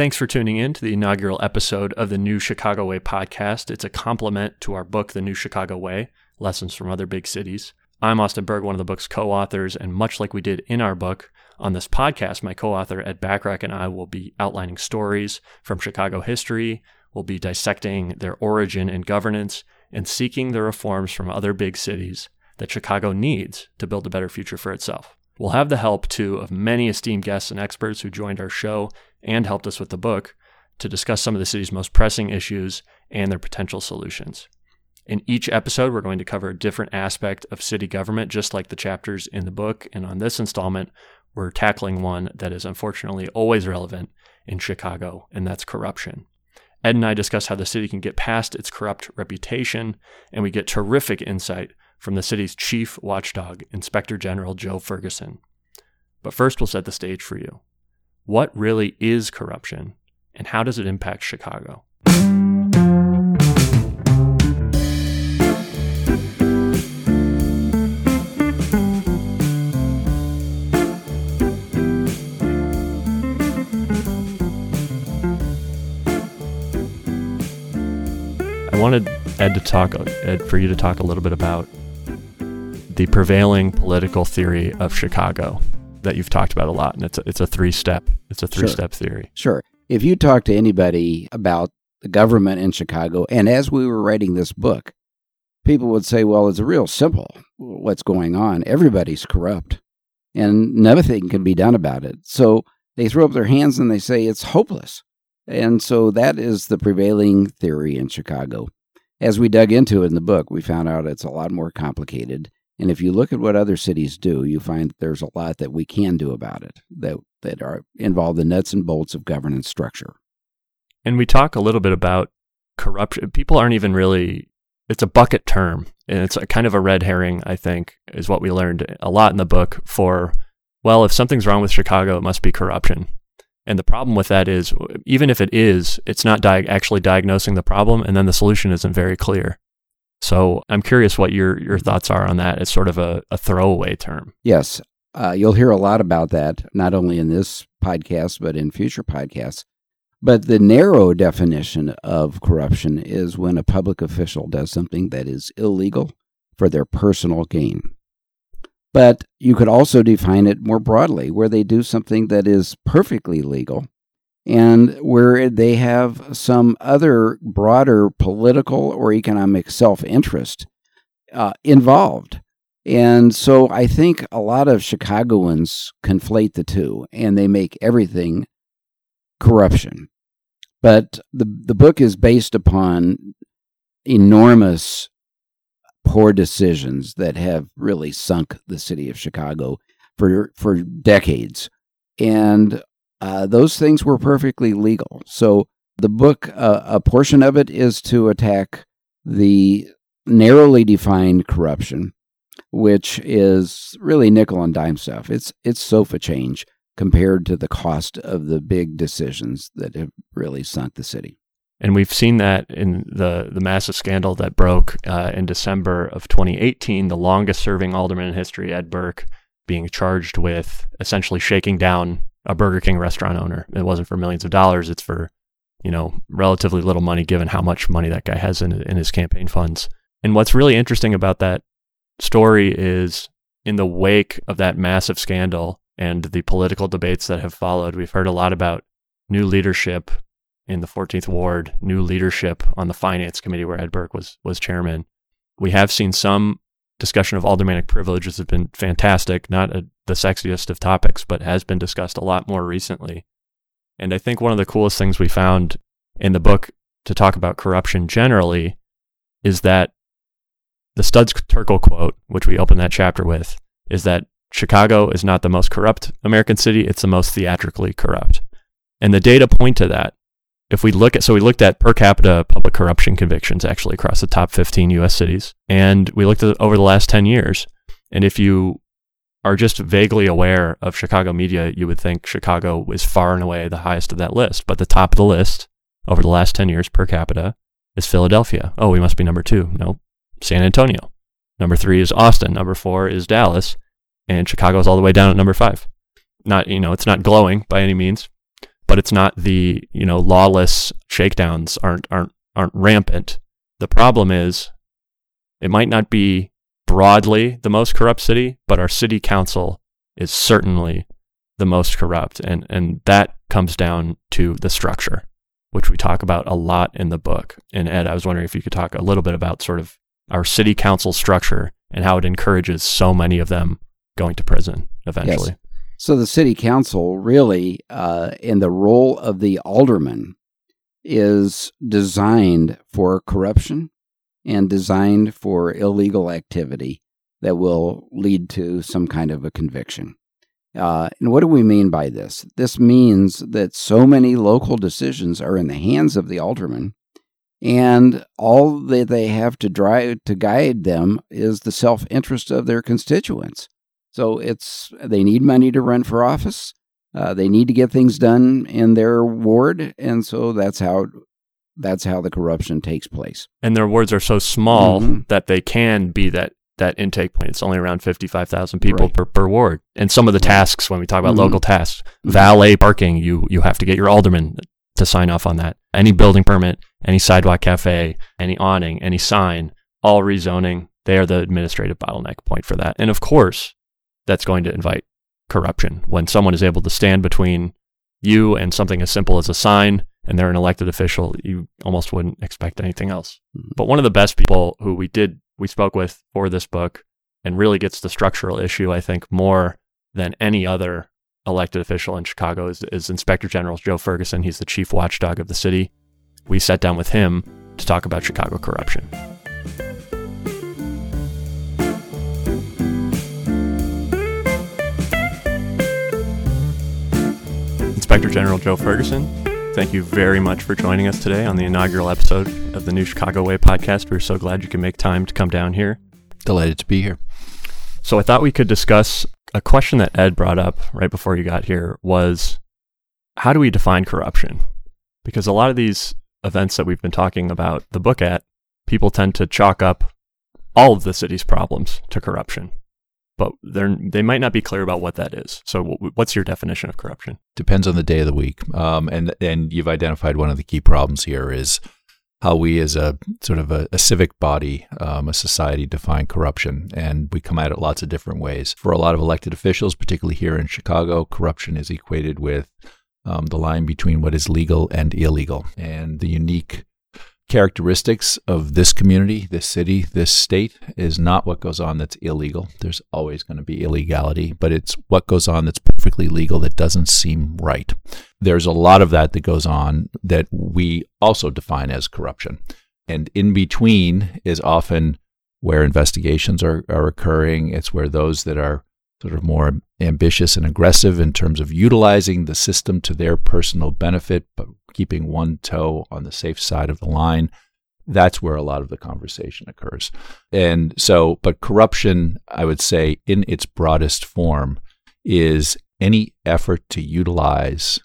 Thanks for tuning in to the inaugural episode of the New Chicago Way podcast. It's a complement to our book, The New Chicago Way Lessons from Other Big Cities. I'm Austin Berg, one of the book's co authors, and much like we did in our book, on this podcast, my co author Ed Bachrach and I will be outlining stories from Chicago history. We'll be dissecting their origin and governance and seeking the reforms from other big cities that Chicago needs to build a better future for itself. We'll have the help, too, of many esteemed guests and experts who joined our show and helped us with the book to discuss some of the city's most pressing issues and their potential solutions. In each episode, we're going to cover a different aspect of city government, just like the chapters in the book. And on this installment, we're tackling one that is unfortunately always relevant in Chicago, and that's corruption. Ed and I discuss how the city can get past its corrupt reputation, and we get terrific insight from the city's chief watchdog, Inspector General Joe Ferguson. But first, we'll set the stage for you. What really is corruption, and how does it impact Chicago? I wanted Ed to talk Ed for you to talk a little bit about the prevailing political theory of Chicago that you've talked about a lot, and it's a, it's a three step it's a three step theory. Sure. If you talk to anybody about the government in Chicago, and as we were writing this book, people would say, "Well, it's real simple. What's going on? Everybody's corrupt, and nothing can be done about it." So they throw up their hands and they say it's hopeless. And so that is the prevailing theory in Chicago. As we dug into it in the book, we found out it's a lot more complicated and if you look at what other cities do, you find there's a lot that we can do about it that, that are involve the nuts and bolts of governance structure. And we talk a little bit about corruption. People aren't even really, it's a bucket term. And it's kind of a red herring, I think, is what we learned a lot in the book for, well, if something's wrong with Chicago, it must be corruption. And the problem with that is, even if it is, it's not di- actually diagnosing the problem, and then the solution isn't very clear. So I'm curious what your your thoughts are on that. It's sort of a, a throwaway term. Yes, uh, you'll hear a lot about that, not only in this podcast but in future podcasts. But the narrow definition of corruption is when a public official does something that is illegal for their personal gain. But you could also define it more broadly, where they do something that is perfectly legal and where they have some other broader political or economic self interest uh, involved. And so I think a lot of Chicagoans conflate the two and they make everything corruption. But the, the book is based upon enormous poor decisions that have really sunk the city of Chicago for for decades. And uh, those things were perfectly legal. So the book, uh, a portion of it is to attack the narrowly defined corruption, which is really nickel and dime stuff. It's it's sofa change compared to the cost of the big decisions that have really sunk the city. And we've seen that in the, the massive scandal that broke uh, in December of 2018, the longest serving alderman in history, Ed Burke, being charged with essentially shaking down a Burger King restaurant owner. It wasn't for millions of dollars. It's for, you know, relatively little money given how much money that guy has in, in his campaign funds. And what's really interesting about that story is in the wake of that massive scandal and the political debates that have followed, we've heard a lot about new leadership in the 14th Ward, new leadership on the finance committee where Ed Burke was, was chairman. We have seen some discussion of aldermanic privilege has been fantastic, not a, the sexiest of topics, but has been discussed a lot more recently. And I think one of the coolest things we found in the book to talk about corruption generally is that the Studs Terkel quote, which we open that chapter with, is that Chicago is not the most corrupt American city, it's the most theatrically corrupt. And the data point to that if we look at, so we looked at per capita public corruption convictions actually across the top 15 US cities, and we looked at over the last 10 years. And if you are just vaguely aware of Chicago media, you would think Chicago is far and away the highest of that list. But the top of the list over the last 10 years per capita is Philadelphia. Oh, we must be number two. No, San Antonio. Number three is Austin. Number four is Dallas. And Chicago is all the way down at number five. Not, you know, it's not glowing by any means, but it's not the you know lawless shakedowns aren't aren't aren't rampant. The problem is it might not be broadly the most corrupt city, but our city council is certainly the most corrupt. And, and that comes down to the structure, which we talk about a lot in the book. And Ed, I was wondering if you could talk a little bit about sort of our city council structure and how it encourages so many of them going to prison eventually. Yes. So the city council really, uh, in the role of the alderman, is designed for corruption and designed for illegal activity that will lead to some kind of a conviction. Uh, and what do we mean by this? This means that so many local decisions are in the hands of the alderman, and all that they have to drive to guide them is the self interest of their constituents. So it's they need money to run for office. Uh, they need to get things done in their ward, and so that's how that's how the corruption takes place. And their wards are so small mm-hmm. that they can be that that intake point. It's only around 55,000 people right. per, per ward. And some of the tasks, when we talk about mm-hmm. local tasks, mm-hmm. valet parking, you, you have to get your alderman to sign off on that. Any building permit, any sidewalk cafe, any awning, any sign, all rezoning, they are the administrative bottleneck point for that. And of course, that's going to invite corruption. When someone is able to stand between you and something as simple as a sign and they're an elected official, you almost wouldn't expect anything else. Mm-hmm. But one of the best people who we did we spoke with for this book and really gets the structural issue, I think, more than any other elected official in Chicago is, is Inspector General Joe Ferguson. He's the chief watchdog of the city. We sat down with him to talk about Chicago corruption. Inspector General Joe Ferguson, thank you very much for joining us today on the inaugural episode of the New Chicago Way podcast. We're so glad you can make time to come down here. Delighted to be here. So I thought we could discuss a question that Ed brought up right before you got here was how do we define corruption? Because a lot of these events that we've been talking about the book at, people tend to chalk up all of the city's problems to corruption but they're they might not be clear about what that is. So, what's your definition of corruption? Depends on the day of the week. Um, and and you've identified one of the key problems here is how we, as a sort of a, a civic body, um, a society, define corruption, and we come at it lots of different ways. For a lot of elected officials, particularly here in Chicago, corruption is equated with um, the line between what is legal and illegal, and the unique characteristics of this community, this city, this state is not what goes on that's illegal. There's always going to be illegality, but it's what goes on that's perfectly legal that doesn't seem right. There's a lot of that that goes on that we also define as corruption. And in between is often where investigations are, are occurring. It's where those that are sort of more ambitious and aggressive in terms of utilizing the system to their personal benefit, but keeping one toe on the safe side of the line. That's where a lot of the conversation occurs. And so, but corruption, I would say, in its broadest form, is any effort to utilize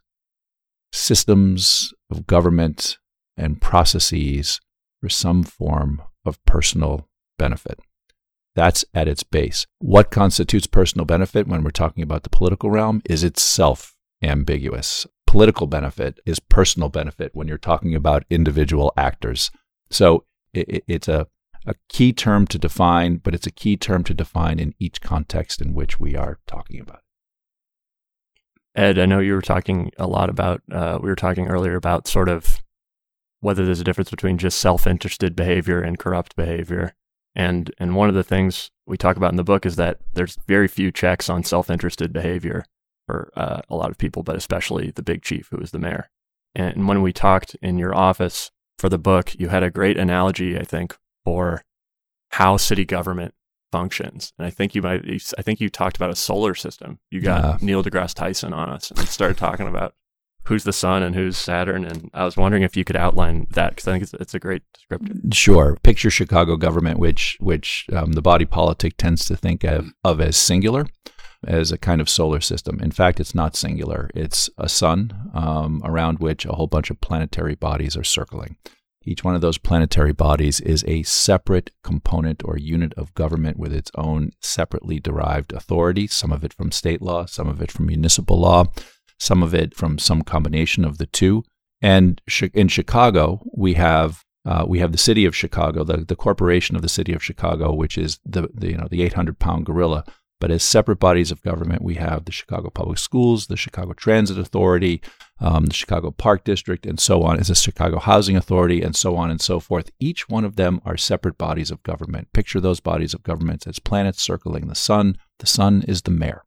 systems of government and processes for some form of personal benefit. That's at its base. What constitutes personal benefit when we're talking about the political realm is itself ambiguous. Political benefit is personal benefit when you're talking about individual actors. So it, it's a, a key term to define, but it's a key term to define in each context in which we are talking about. Ed, I know you were talking a lot about, uh, we were talking earlier about sort of whether there's a difference between just self interested behavior and corrupt behavior. And and one of the things we talk about in the book is that there's very few checks on self-interested behavior for uh, a lot of people, but especially the big chief, who was the mayor. And when we talked in your office for the book, you had a great analogy, I think, for how city government functions. And I think you might, I think you talked about a solar system. You got yeah. Neil deGrasse Tyson on us and started talking about who's the sun and who's Saturn. And I was wondering if you could outline that because I think it's, it's, a great descriptor. Sure. Picture Chicago government, which which um, the body politic tends to think of, of as singular, as a kind of solar system. In fact, it's not singular. It's a sun um, around which a whole bunch of planetary bodies are circling. Each one of those planetary bodies is a separate component or unit of government with its own separately derived authority, some of it from state law, some of it from municipal law, some of it from some combination of the two. And in Chicago, we have uh, we have the city of Chicago, the, the corporation of the city of Chicago, which is the, the you know the 800 pound gorilla. But as separate bodies of government, we have the Chicago Public Schools, the Chicago Transit Authority, um, the Chicago Park District, and so on, as the Chicago Housing Authority, and so on and so forth. Each one of them are separate bodies of government. Picture those bodies of government as planets circling the sun. The sun is the mayor.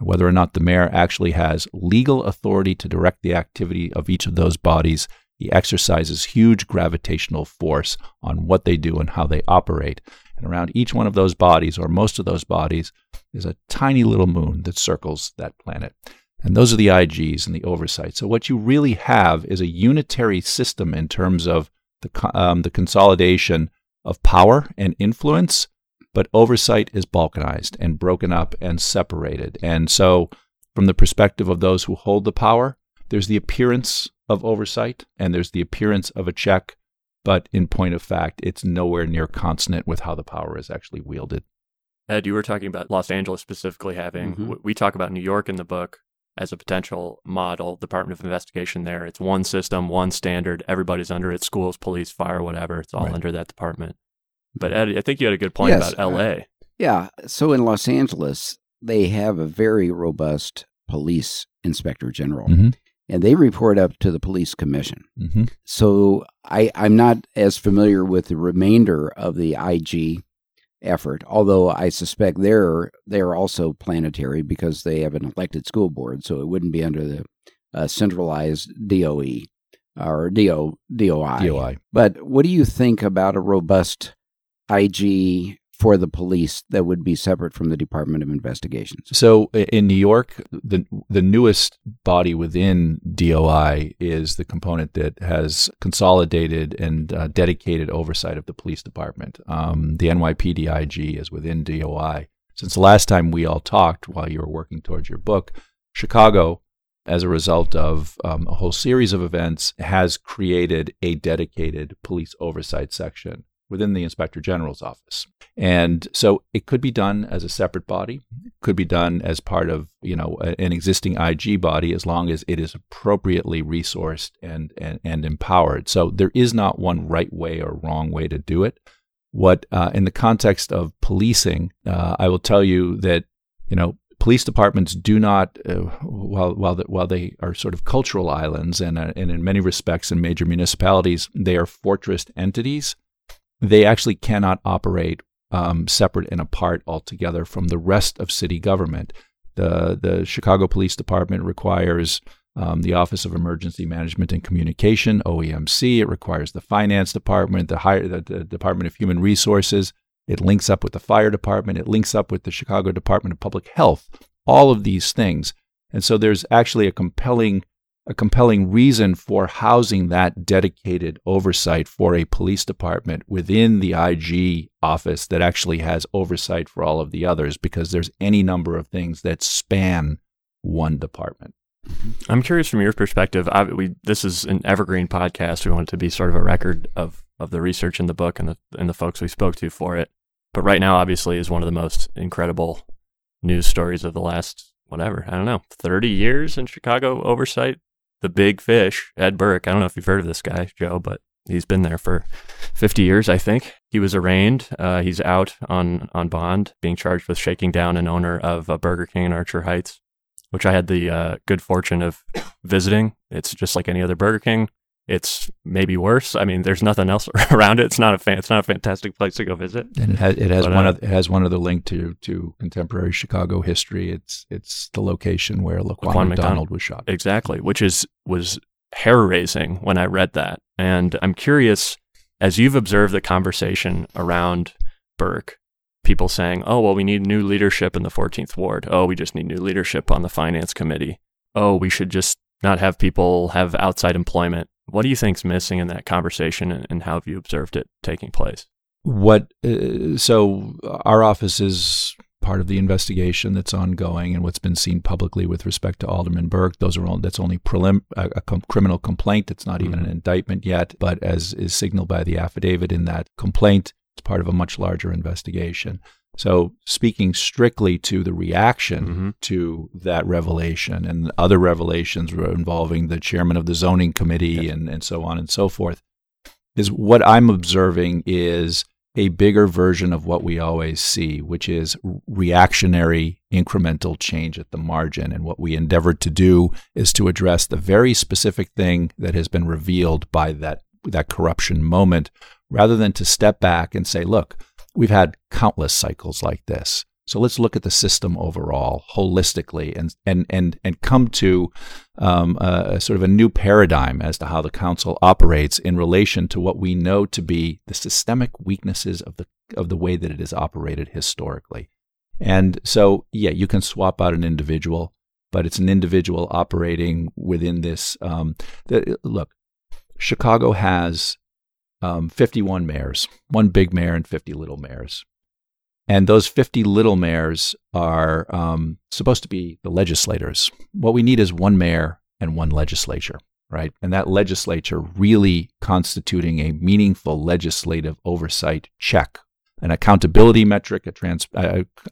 Whether or not the mayor actually has legal authority to direct the activity of each of those bodies, he exercises huge gravitational force on what they do and how they operate. And around each one of those bodies, or most of those bodies, is a tiny little moon that circles that planet. And those are the IGs and the oversight. So what you really have is a unitary system in terms of the, um, the consolidation of power and influence but oversight is balkanized and broken up and separated. And so, from the perspective of those who hold the power, there's the appearance of oversight and there's the appearance of a check, but in point of fact, it's nowhere near consonant with how the power is actually wielded. Ed, you were talking about Los Angeles specifically having, mm-hmm. we talk about New York in the book as a potential model Department of Investigation there. It's one system, one standard, Everybody's under it schools, police, fire, whatever. It's all right. under that department. But Ed, I think you had a good point yes, about L.A. Uh, yeah. So in Los Angeles, they have a very robust police inspector general. Mm-hmm. And they report up to the police commission. Mm-hmm. So I, I'm not as familiar with the remainder of the IG effort, although I suspect they're they're also planetary because they have an elected school board, so it wouldn't be under the uh, centralized DOE or DO DOI. DOI. But what do you think about a robust IG for the police that would be separate from the Department of Investigations. So in New York, the the newest body within DOI is the component that has consolidated and uh, dedicated oversight of the police department. Um, the NYPD IG is within DOI. Since the last time we all talked, while you were working towards your book, Chicago as a result of um, a whole series of events, has created a dedicated police oversight section within the inspector general's office. And so it could be done as a separate body, could be done as part of, you know, an existing IG body as long as it is appropriately resourced and, and, and empowered. So there is not one right way or wrong way to do it. What, uh, in the context of policing, uh, I will tell you that, you know, police departments do not, uh, while while the, while they are sort of cultural islands and uh, and in many respects in major municipalities they are fortress entities they actually cannot operate um, separate and apart altogether from the rest of city government. The, the Chicago Police Department requires um, the Office of Emergency Management and Communication, OEMC. It requires the Finance Department, the, higher, the, the Department of Human Resources. It links up with the Fire Department. It links up with the Chicago Department of Public Health. All of these things. And so there's actually a compelling a compelling reason for housing that dedicated oversight for a police department within the IG office that actually has oversight for all of the others because there's any number of things that span one department. Mm-hmm. I'm curious from your perspective. I, we this is an evergreen podcast. We want it to be sort of a record of of the research in the book and the and the folks we spoke to for it. But right now, obviously, is one of the most incredible news stories of the last whatever I don't know 30 years in Chicago oversight the big fish, Ed Burke. I don't know if you've heard of this guy, Joe, but he's been there for 50 years, I think. He was arraigned. Uh, he's out on, on bond, being charged with shaking down an owner of a Burger King in Archer Heights, which I had the uh, good fortune of visiting. It's just like any other Burger King it's maybe worse. I mean, there's nothing else around it. It's not a fan, it's not a fantastic place to go visit. And it has it has but, one uh, of, it has one other link to to contemporary Chicago history. It's it's the location where Laquan, Laquan McDonald, McDonald was shot. Exactly, which is was hair raising when I read that. And I'm curious, as you've observed the conversation around Burke, people saying, "Oh, well, we need new leadership in the 14th ward. Oh, we just need new leadership on the finance committee. Oh, we should just not have people have outside employment what do you think's missing in that conversation, and, and how have you observed it taking place? What uh, so our office is part of the investigation that's ongoing and what's been seen publicly with respect to Alderman Burke. Those are all that's only prelim, a, a com- criminal complaint. It's not even mm-hmm. an indictment yet, but as is signaled by the affidavit in that complaint, it's part of a much larger investigation. So, speaking strictly to the reaction Mm-hmm. to that revelation and other revelations involving the chairman of the zoning committee and, and so on and so forth, is what I'm observing is a bigger version of what we always see, which is reactionary incremental change at the margin. And what we endeavored to do is to address the very specific thing that has been revealed by that, that corruption moment, rather than to step back and say, look, we've had countless cycles like this. So let's look at the system overall, holistically, and and and and come to um, a, sort of a new paradigm as to how the council operates in relation to what we know to be the systemic weaknesses of the of the way that it is operated historically. And so, yeah, you can swap out an individual, but it's an individual operating within this. Um, the, look, Chicago has um, 51 mayors, one big mayor and 50 little mayors. And those 50 little mayors are um, supposed to be the legislators. What we need is one mayor and one legislature, right? And that legislature really constituting a meaningful legislative oversight check, an accountability metric, a trans,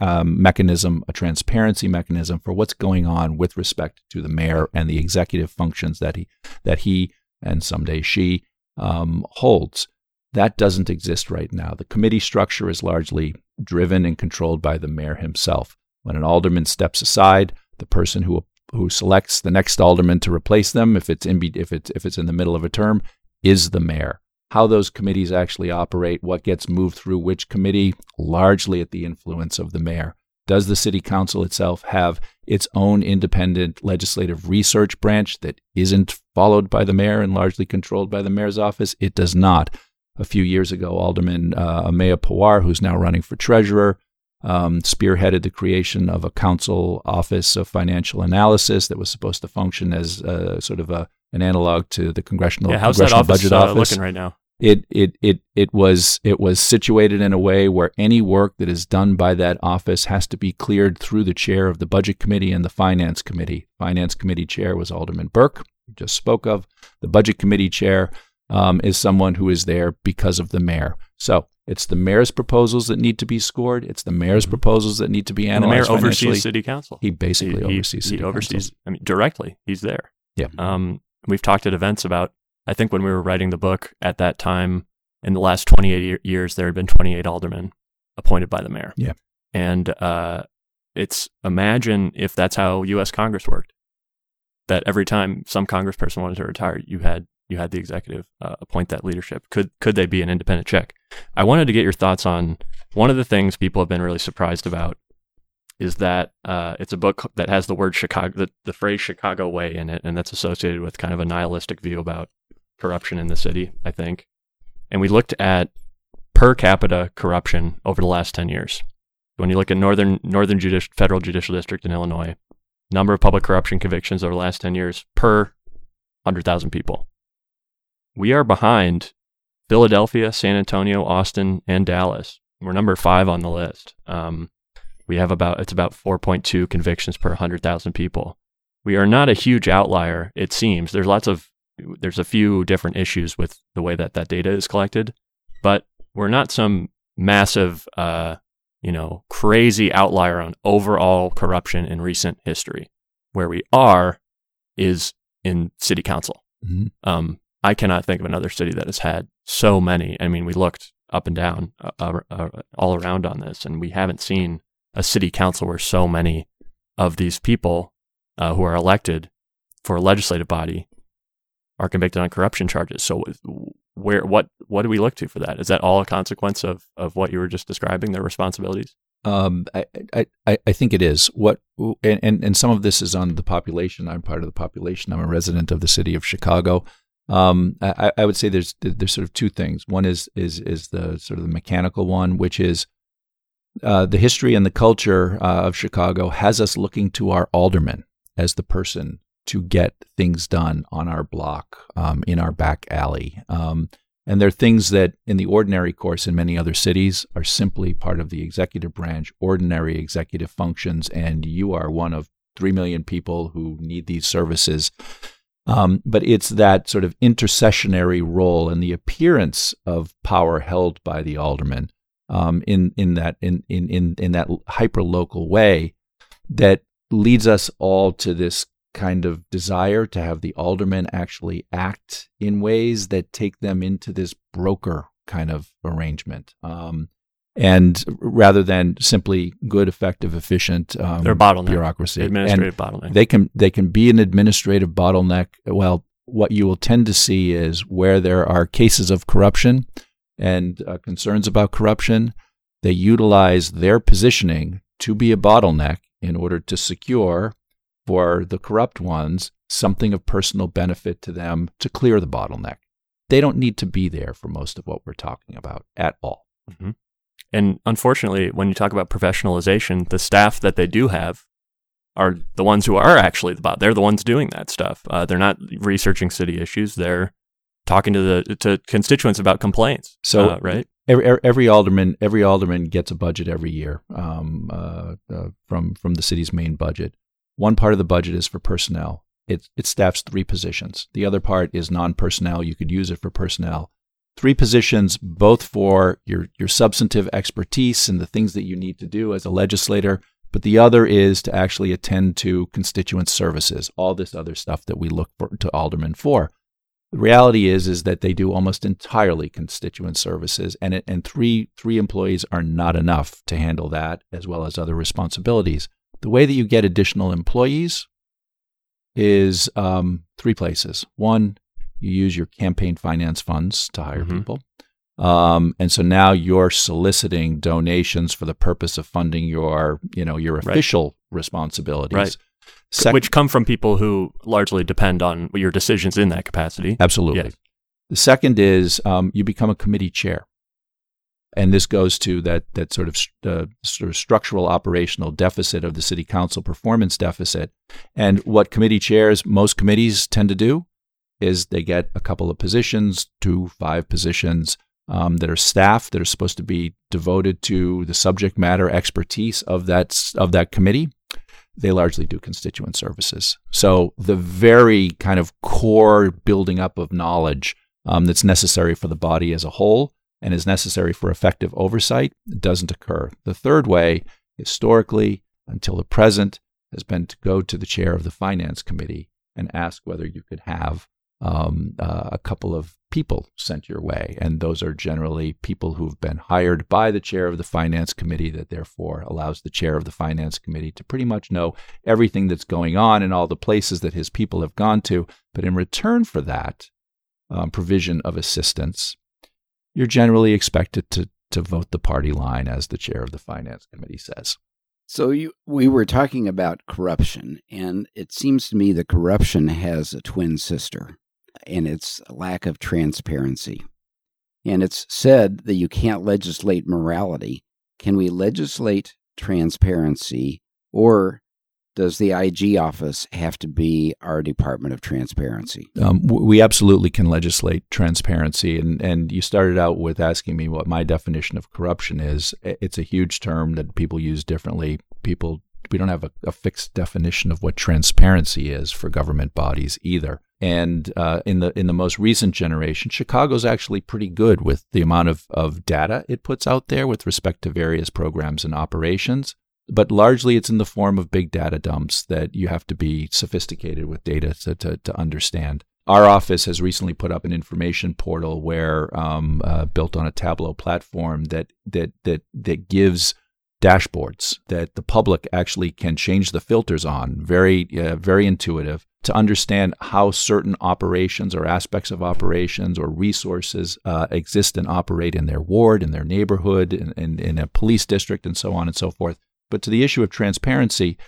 um, mechanism, a transparency mechanism for what's going on with respect to the mayor and the executive functions that he that he and someday she um, holds. That doesn't exist right now. The committee structure is largely driven and controlled by the mayor himself. When an alderman steps aside, the person who who selects the next alderman to replace them, if it's in if it's if it's in the middle of a term, is the mayor. How those committees actually operate, what gets moved through which committee, largely at the influence of the mayor. Does the city council itself have its own independent legislative research branch that isn't followed by the mayor and largely controlled by the mayor's office? It does not a few years ago, Alderman uh, Ameya Pawar, who's now running for treasurer, um, spearheaded the creation of a council office of financial analysis that was supposed to function as uh, sort of a an analog to the congressional, yeah, how's that office, budget uh, office. looking right now? It, it it it was it was situated in a way where any work that is done by that office has to be cleared through the chair of the budget committee and the finance committee. Finance committee chair was Alderman Burke, just spoke of. The budget committee chair um, is someone who is there because of the mayor. So it's the mayor's proposals that need to be scored. It's the mayor's Mhm. proposals that need to be And the mayor oversees city council. He basically he, oversees he city oversees. council. I mean, directly. He's there. Yeah. Um, we've talked at events about. I think when we were writing the book at that time, in the last 28 year- years, there had been 28 aldermen appointed by the mayor. Yeah. And uh, it's imagine if that's how U.S. Congress worked. That every time some congressperson wanted to retire, you had you had the executive uh, appoint that leadership. Could could they be an independent check? I wanted to get your thoughts on one of the things people have been really surprised about is that uh, it's a book that has the word Chicago, the, the phrase Chicago way in it, and that's associated with kind of a nihilistic view about corruption in the city, I think. And we looked at per capita corruption over the last 10 years. When you look at Northern, Northern Federal Judicial District in Illinois, number of public corruption convictions over the last 10 years per 100,000 people. We are behind Philadelphia, San Antonio, Austin, and Dallas. We're number five on the list. Um, we have about it's about 4.2 convictions per 100,000 people. We are not a huge outlier, it seems. There's lots of there's a few different issues with the way that that data is collected, but we're not some massive, uh, you know, crazy outlier on overall corruption in recent history. Where we are is in city council. Mhm. Um, I cannot think of another city that has had so many. I mean, we looked up and down uh, uh, uh, all around on this, and we haven't seen a city council where so many of these people uh, who are elected for a legislative body are convicted on corruption charges. So, where what what do we look to for that? Is that all a consequence of of what you were just describing, their responsibilities? Um, I, I, I think it is. What and, and and some of this is on the population. I'm part of the population. I'm a resident of the city of Chicago. Um, I, I would say there's there's sort of two things. One is is is the sort of the mechanical one, which is uh, the history and the culture uh, of Chicago has us looking to our alderman as the person to get things done on our block, um, in our back alley. Um, and there are things that, in the ordinary course in many other cities, are simply part of the executive branch, ordinary executive functions, and you are one of three million people who need these services. Um, but it's that sort of intercessionary role and the appearance of power held by the alderman um, in in that in in, in that hyper local way that leads us all to this kind of desire to have the aldermen actually act in ways that take them into this broker kind of arrangement. Um, and rather than simply good, effective, efficient um, They're bottleneck. bureaucracy, Administrative and bottleneck. they can they can be an administrative bottleneck. Well, what you will tend to see is where there are cases of corruption and uh, concerns about corruption, they utilize their positioning to be a bottleneck in order to secure for the corrupt ones something of personal benefit to them to clear the bottleneck. They don't need to be there for most of what we're talking about at all. Mhm. And unfortunately, when you talk about professionalization, the staff that they do have are the ones who are actually the bot. They're the ones doing that stuff. Uh, they're not researching city issues. They're talking to the to constituents about complaints. So- uh, right, Every, every- every alderman, every alderman gets a budget every year um, uh, uh, from from the city's main budget. One part of the budget is for personnel. It it staffs three positions. The other part is non-personnel. You could use it for personnel. Three positions, both for your your substantive expertise and the things that you need to do as a legislator, but the other is to actually attend to constituent services, all this other stuff that we look for, to aldermen for. The reality is is that they do almost entirely constituent services, and it, and three three employees are not enough to handle that as well as other responsibilities. The way that you get additional employees is um, three places. One, you use your campaign finance funds to hire Mhm. people, um, and so now you're soliciting donations for the purpose of funding your you know your Right. official responsibilities. Right. Sec- which come from people who largely depend on your decisions in that capacity. Absolutely. Yes. The second is um, you become a committee chair, and this goes to that that sort of uh, sort of structural operational deficit of the city council performance deficit. And what committee chairs, most committees tend to do, is they get a couple of positions, two, five positions. Um, that are staff that are supposed to be devoted to the subject matter expertise of that of that committee, they largely do constituent services. So the very kind of core building up of knowledge um, that's necessary for the body as a whole and is necessary for effective oversight doesn't occur. The third way, historically, until the present, has been to go to the chair of the finance committee and ask whether you could have um, uh, a couple of people sent your way. And those are generally people who've been hired by the chair of the finance committee, that therefore allows the chair of the finance committee to pretty much know everything that's going on in all the places that his people have gone to. But in return for that um, provision of assistance, you're generally expected to, to vote the party line, as the chair of the finance committee says. So you, we were talking about corruption, and it seems to me that corruption has a twin sister, and it's lack of transparency. And it's said that you can't legislate morality. Can we legislate transparency, or does the IG office have to be our Department of Transparency? Um, we absolutely can legislate transparency, and and you started out with asking me what my definition of corruption is. It's a huge term that people use differently. People we don't have a, a fixed definition of what transparency is for government bodies either. And uh, in the in the most recent generation, Chicago's actually pretty good with the amount of, of data it puts out there with respect to various programs and operations but largely it's in the form of big data dumps that you have to be sophisticated with data to, to, to understand. Our office has recently put up an information portal where um, uh, built on a Tableau platform that that that that gives dashboards that the public actually can change the filters on. Very uh, very intuitive to understand how certain operations or aspects of operations or resources uh, exist and operate in their ward, in their neighborhood, in, in, in a police district, and so on and so forth. But to the issue of transparency,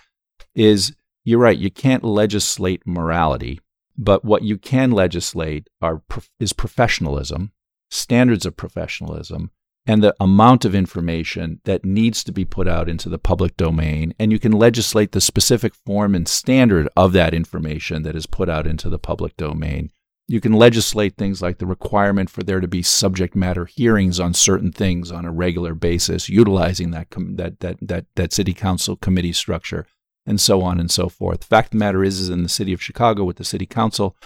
is you're right. You can't legislate morality, but what you can legislate are is professionalism, standards of professionalism, and the amount of information that needs to be put out into the public domain. And you can legislate the specific form and standard of that information that is put out into the public domain. You can legislate things like the requirement for there to be subject matter hearings on certain things on a regular basis, utilizing that com- that, that that that city council committee structure, and so on and so forth. Fact of the matter is, is in the city of Chicago with the city council,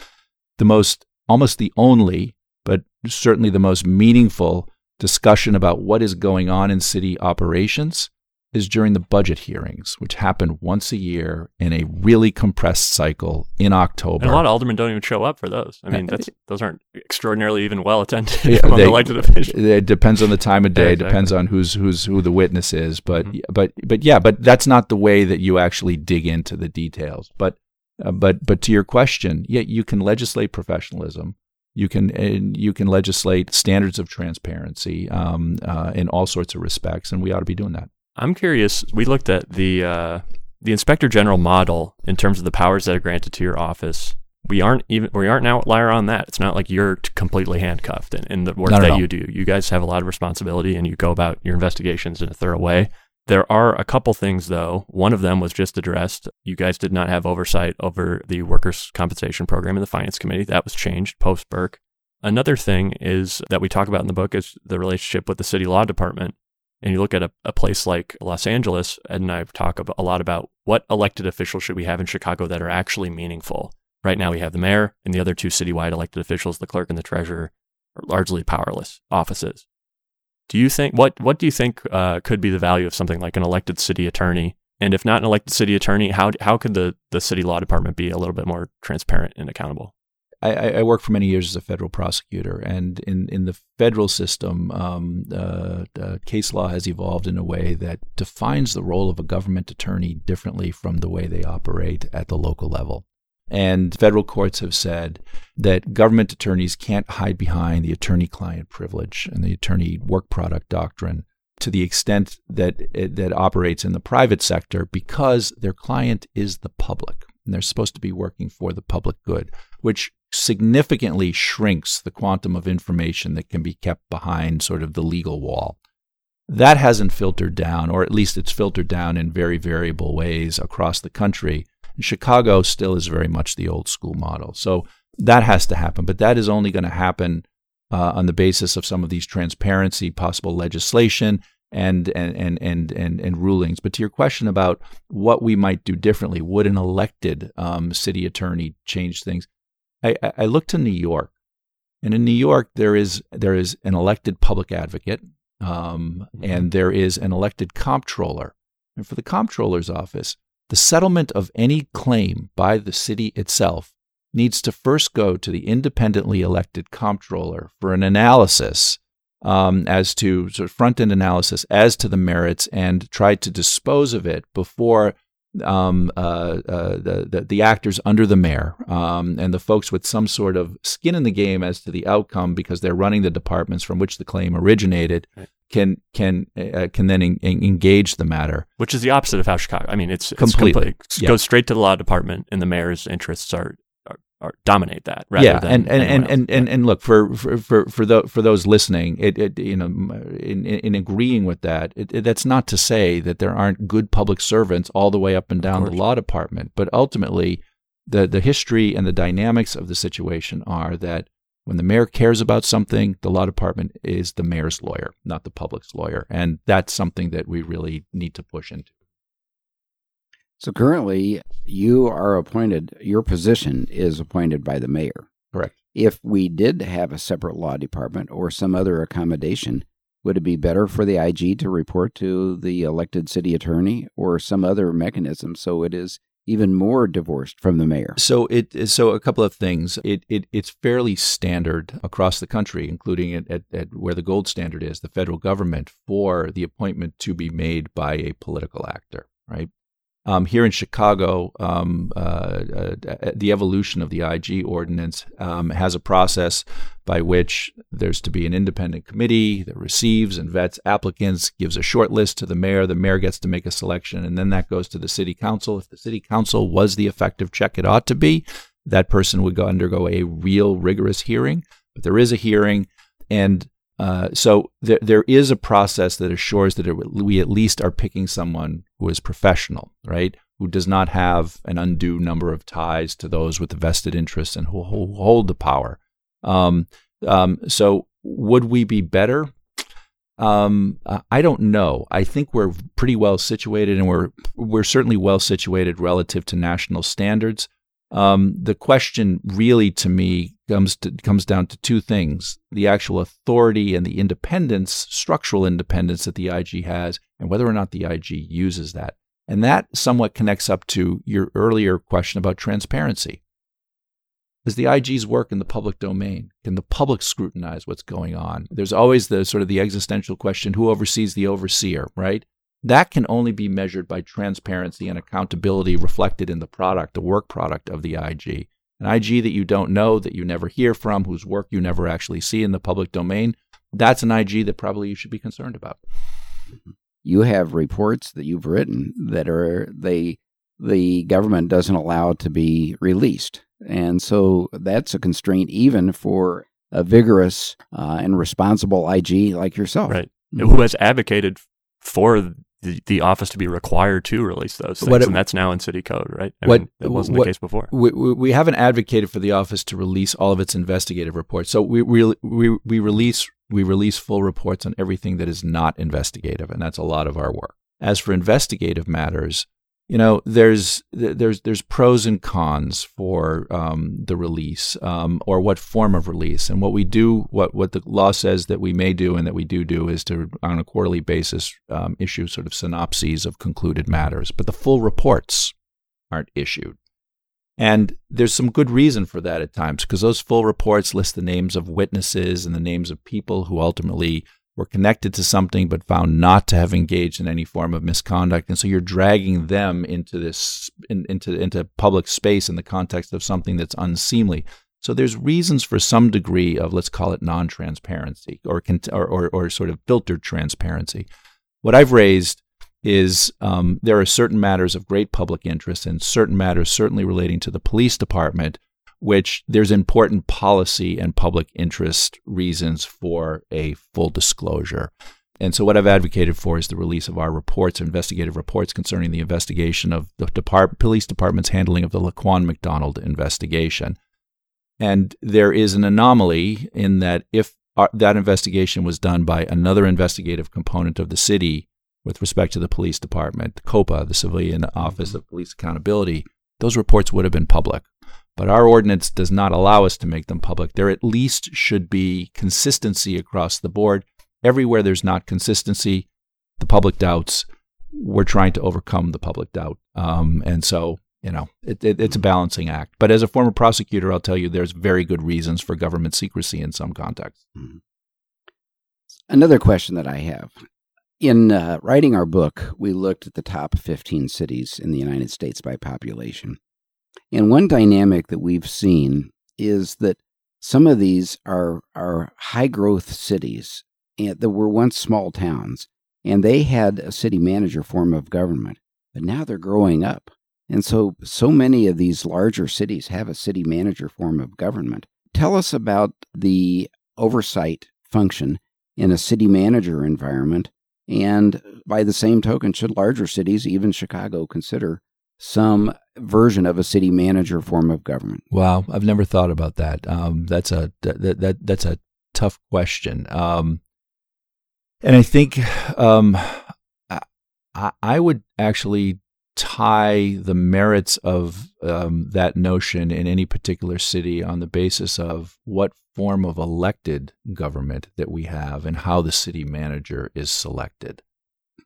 the most almost the only, but certainly the most meaningful discussion about what is going on in city operations is during the budget hearings, which happen once a year in a really compressed cycle in October. And a lot of aldermen don't even show up for those. I mean, that's, those aren't extraordinarily even well attended Yeah, among they- elected officials. It depends on the time of day. Yeah, It depends on who's who's who the witness is. But Mhm. but but yeah. But that's not the way that you actually dig into the details. But uh, but but to your question, yeah, you can legislate professionalism. You can and you can legislate standards of transparency um, uh, in all sorts of respects, and we ought to be doing that. I'm curious. We looked at the uh, the inspector general model in terms of the powers that are granted to your office. We aren't even we aren't an outlier on that. It's not like you're completely handcuffed in, in the work Not that you do. You guys have a lot of responsibility and you go about your investigations in a thorough way. There are a couple things though. One of them was just addressed. You guys did not have oversight over the workers' compensation program in the finance committee. That was changed post Burke. Another thing is that we talk about in the book is the relationship with the city law department and you look at a, a place like Los Angeles, Ed and I talk a lot about what elected officials should we have in Chicago that are actually meaningful. Right now, we have the mayor and the other two citywide elected officials, the clerk and the treasurer, are largely powerless offices. Do you think what what do you think uh, could be the value of something like an elected city attorney? And if not an elected city attorney, how how could the the city law department be a little bit more transparent and accountable? I, I worked for many years as a federal prosecutor, and in, in the federal system, um, uh, uh, case law has evolved in a way that defines the role of a government attorney differently from the way they operate at the local level. And federal courts have said that government attorneys can't hide behind the attorney client privilege and the attorney work product doctrine to the extent that it, that operates in the private sector because their client is the public and they're supposed to be working for the public good, which significantly shrinks the quantum of information that can be kept behind sort of the legal wall. That hasn't filtered down, or at least it's filtered down in very variable ways across the country. Chicago still is very much the old school model. So that has to happen, but that is only going to happen uh, on the basis of some of these transparency, possible legislation, and and, and and and and rulings. But to your question about what we might do differently, would an elected um, city attorney change things? I, I look to New York, and in New York there is there is an elected public advocate, um, and there is an elected comptroller. And for the comptroller's office, the settlement of any claim by the city itself needs to first go to the independently elected comptroller for an analysis um, as to sort of front end analysis as to the merits and try to dispose of it before um, uh, uh, the, the the actors under the mayor um, and the folks with some sort of skin in the game as to the outcome because they're running the departments from which the claim originated Right. can can uh, can then en- en- engage the matter. Which is the opposite of how Chicago. I mean, it's, it's Completely. complete- Yeah. goes straight to the law department, and the mayor's interests are, are dominate that. Rather yeah, than and and and and, and, and look for for for for, tho- for those listening, it, it you know in, in in agreeing with that, it- that's not to say that there aren't good public servants all the way up and down the law department, but ultimately, the the history and the dynamics of the situation are that when the mayor cares about something, the law department is the mayor's lawyer, not the public's lawyer, and that's something that we really need to push into. So currently, you are appointed, your position is appointed by the mayor. Correct. If we did have a separate law department or some other accommodation, would it be better for the IG to report to the elected city attorney or some other mechanism so it is even more divorced from the mayor? So it so a couple of things. It, it it's fairly standard across the country, including at, at, at where the gold standard is, the federal government, for the appointment to be made by a political actor. Right. Um, here in Chicago, um, uh, uh, the evolution of the IG ordinance um, has a process by which there's to be an independent committee that receives and vets applicants, gives a short list to the mayor. The mayor gets to make a selection, and then that goes to the city council. If the city council was the effective check it ought to be, that person would go undergo a real rigorous hearing. But there is a hearing, and uh, so there, there is a process that assures that it, we at least are picking someone who is professional, right? Who does not have an undue number of ties to those with vested interests and who, who hold the power. Um, um, so would we be better? Um, I don't know. I think we're pretty well situated, and we're we're certainly well situated relative to national standards. Um, the question really, to me, comes to, comes down to two things: the actual authority and the independence, structural independence that the IG has, and whether or not the IG uses that. And that somewhat connects up to your earlier question about transparency. Is the IG's work in the public domain? Can the public scrutinize what's going on? There's always the sort of the existential question who oversees the overseer, right? That can only be measured by transparency and accountability reflected in the product, the work product of the IG. An IG that you don't know, that you never hear from, whose work you never actually see in the public domain, that's an IG that probably you should be concerned about. You have reports that you've written that are they the government doesn't allow to be released. And so that's a constraint even for a vigorous uh, and responsible IG like yourself. Right. Mm-hmm. Who has advocated for the, the office to be required to release those things, it, and that's now in city code, right? I what mean, it wasn't what, the case before. We, we haven't advocated for the office to release all of its investigative reports. So we we we, we release we release full reports on everything that is not investigative, and that's a lot of our work. As for investigative matters, you know there's there's there's pros and cons for um, the release um, or what form of release. And what we do what what the law says that we may do and that we do do is to on a quarterly basis um, issue sort of synopses of concluded matters. But the full reports aren't issued. And there's some good reason for that at times because those full reports list the names of witnesses and the names of people who ultimately were connected to something but found not to have engaged in any form of misconduct. And so you're dragging them into this in, into into public space in the context of something that's unseemly. So there's reasons for some degree of let's call it non-transparency or or, or, or sort of filtered transparency. What i've raised is um, there are certain matters of great public interest and certain matters certainly relating to the police department which there's important policy and public interest reasons for a full disclosure. And so, what I've advocated for is the release of our reports, investigative reports concerning the investigation of the Depart- police department's handling of the Laquan McDonald investigation. And there is an anomaly in that if our, that investigation was done by another investigative component of the city with respect to the police department, COPA, the Civilian Office of Police Accountability, those reports would have been public but our ordinance does not allow us to make them public. There at least should be consistency across the board. Everywhere there's not consistency, the public doubts, we're trying to overcome the public doubt. Um, and so, you know, it, it, it's a balancing act. But as a former prosecutor, I'll tell you there's very good reasons for government secrecy in some contexts. Mm-hmm. Another question that I have. In uh, writing our book, we looked at the top 15 cities in the United States by population. And one dynamic that we've seen is that some of these are, are high growth cities eh, that were once small towns, and they had a city manager form of government, but now they're growing up. And so, so many of these larger cities have a city manager form of government. Tell us about the oversight function in a city manager environment. And by the same token, should larger cities, even Chicago, consider some version of a city manager form of government? Wow, I've never thought about that. Um, that's a that, that that's a tough question. Um, and I think um, I, I, would actually tie the merits of um, that notion in any particular city on the basis of what form of elected government that we have and how the city manager is selected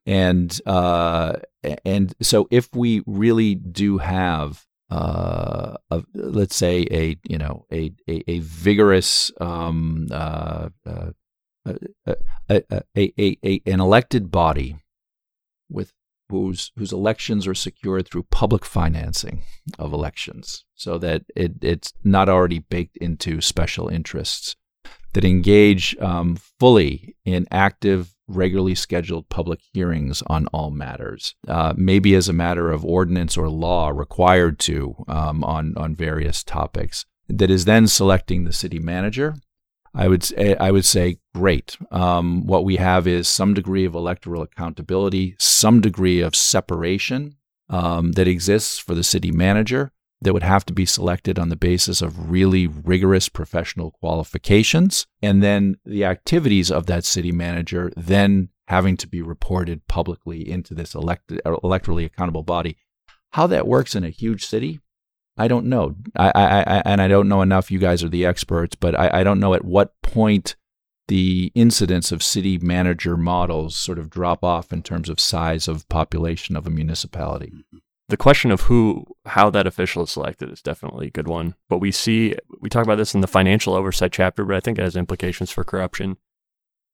and uh, and so if we really do have uh, a, let's say a you know a a, a vigorous um, uh, uh a, a, a, an elected body with whose whose elections are secured through public financing of elections, so that it, it's not already baked into special interests that engage um, fully in active regularly scheduled public hearings on all matters, uh, maybe as a matter of ordinance or law required to um, on on various topics. That is then selecting the city manager. I would say, I would say great. Um, what we have is some degree of electoral accountability, some degree of separation um, that exists for the city manager that would have to be selected on the basis of really rigorous professional qualifications. And then the activities of that city manager then having to be reported publicly into this elected, uh, electorally accountable body. How that works in a huge city, I don't know. I, I, I, and I don't know enough. You guys are the experts, but I, I don't know at what point the incidence of city manager models sort of drop off in terms of size of population of a municipality. Mm-hmm. The question of who, how that official is selected is definitely a good one. But we see, we talk about this in the financial oversight chapter, but I think it has implications for corruption.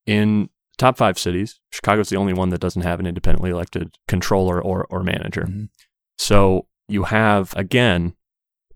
In top five cities, Chicago's the only one that doesn't have an independently elected controller or, or manager. Mm-hmm. So you have, again,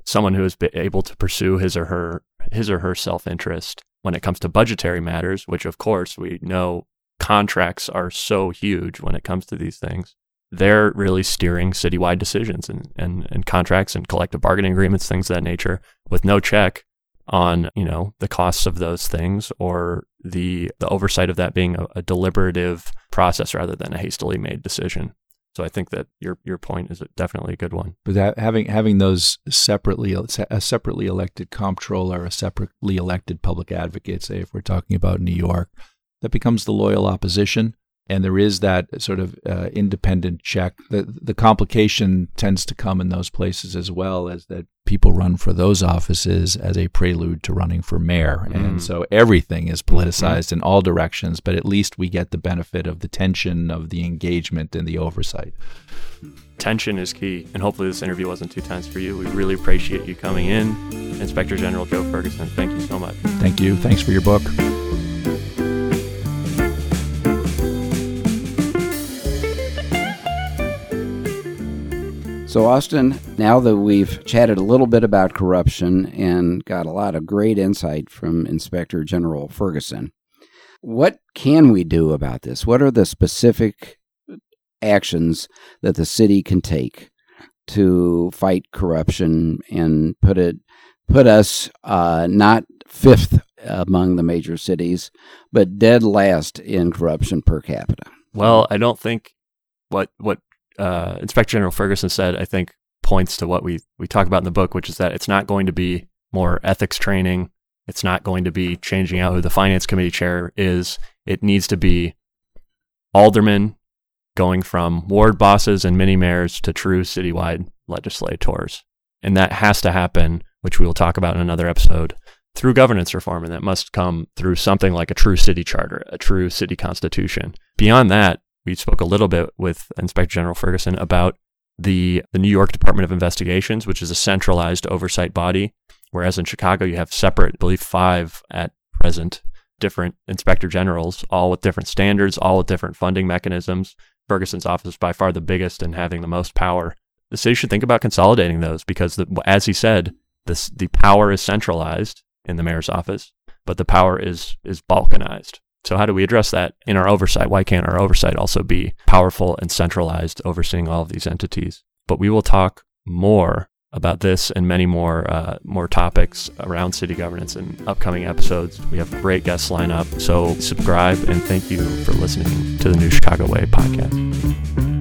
someone who is able to pursue his or her his or her self interest when it comes to budgetary matters, which of course we know contracts are so huge when it comes to these things. They're really steering citywide decisions and, and, and contracts and collective bargaining agreements, things of that nature, with no check on, you know, the costs of those things or the the oversight of that being a, a deliberative process rather than a hastily made decision. So I think that your your point is definitely a good one. But that, having having those separately a separately elected comptroller, a separately elected public advocate, say if we're talking about New York, that becomes the loyal opposition and there is that sort of uh, independent check. The the complication tends to come in those places as well as that people run for those offices as a prelude to running for mayor, mm. and so everything is politicized mm. in all directions. But at least we get the benefit of the tension, of the engagement, and the oversight. Tension is key, and hopefully this interview wasn't too tense for you. We really appreciate you coming in, Inspector General Joe Ferguson. Thank you so much. Thank you. Thanks for your book. So, Austin, now that we've chatted a little bit about corruption and got a lot of great insight from Inspector General Ferguson, what can we do about this? What are the specific actions that the city can take to fight corruption and put it put us uh, not fifth among the major cities, but dead last in corruption per capita? Well, I don't think what what uh, Inspector General Ferguson said, I think points to what we we talk about in the book, which is that it's not going to be more ethics training. It's not going to be changing out who the finance committee chair is. It needs to be aldermen going from ward bosses and mini mayors to true citywide legislators. And that has to happen, which we will talk about in another episode, through governance reform. And that must come through something like a true city charter, a true city constitution. Beyond that, we spoke a little bit with Inspector General Ferguson about the, the New York Department of Investigations, which is a centralized oversight body, whereas in Chicago you have separate, I believe, five at present different inspector generals, all with different standards, all with different funding mechanisms. Ferguson's office is by far the biggest and having the most power. The city should think about consolidating those because, the, as he said, this, the power is centralized in the mayor's office, but the power is is balkanized. So, how do we address that in our oversight? Why can't our oversight also be powerful and centralized, overseeing all of these entities? But we will talk more about this and many more uh, more topics around city governance in upcoming episodes. We have great guests lined up, so subscribe and thank you for listening to the New Chicago Way podcast.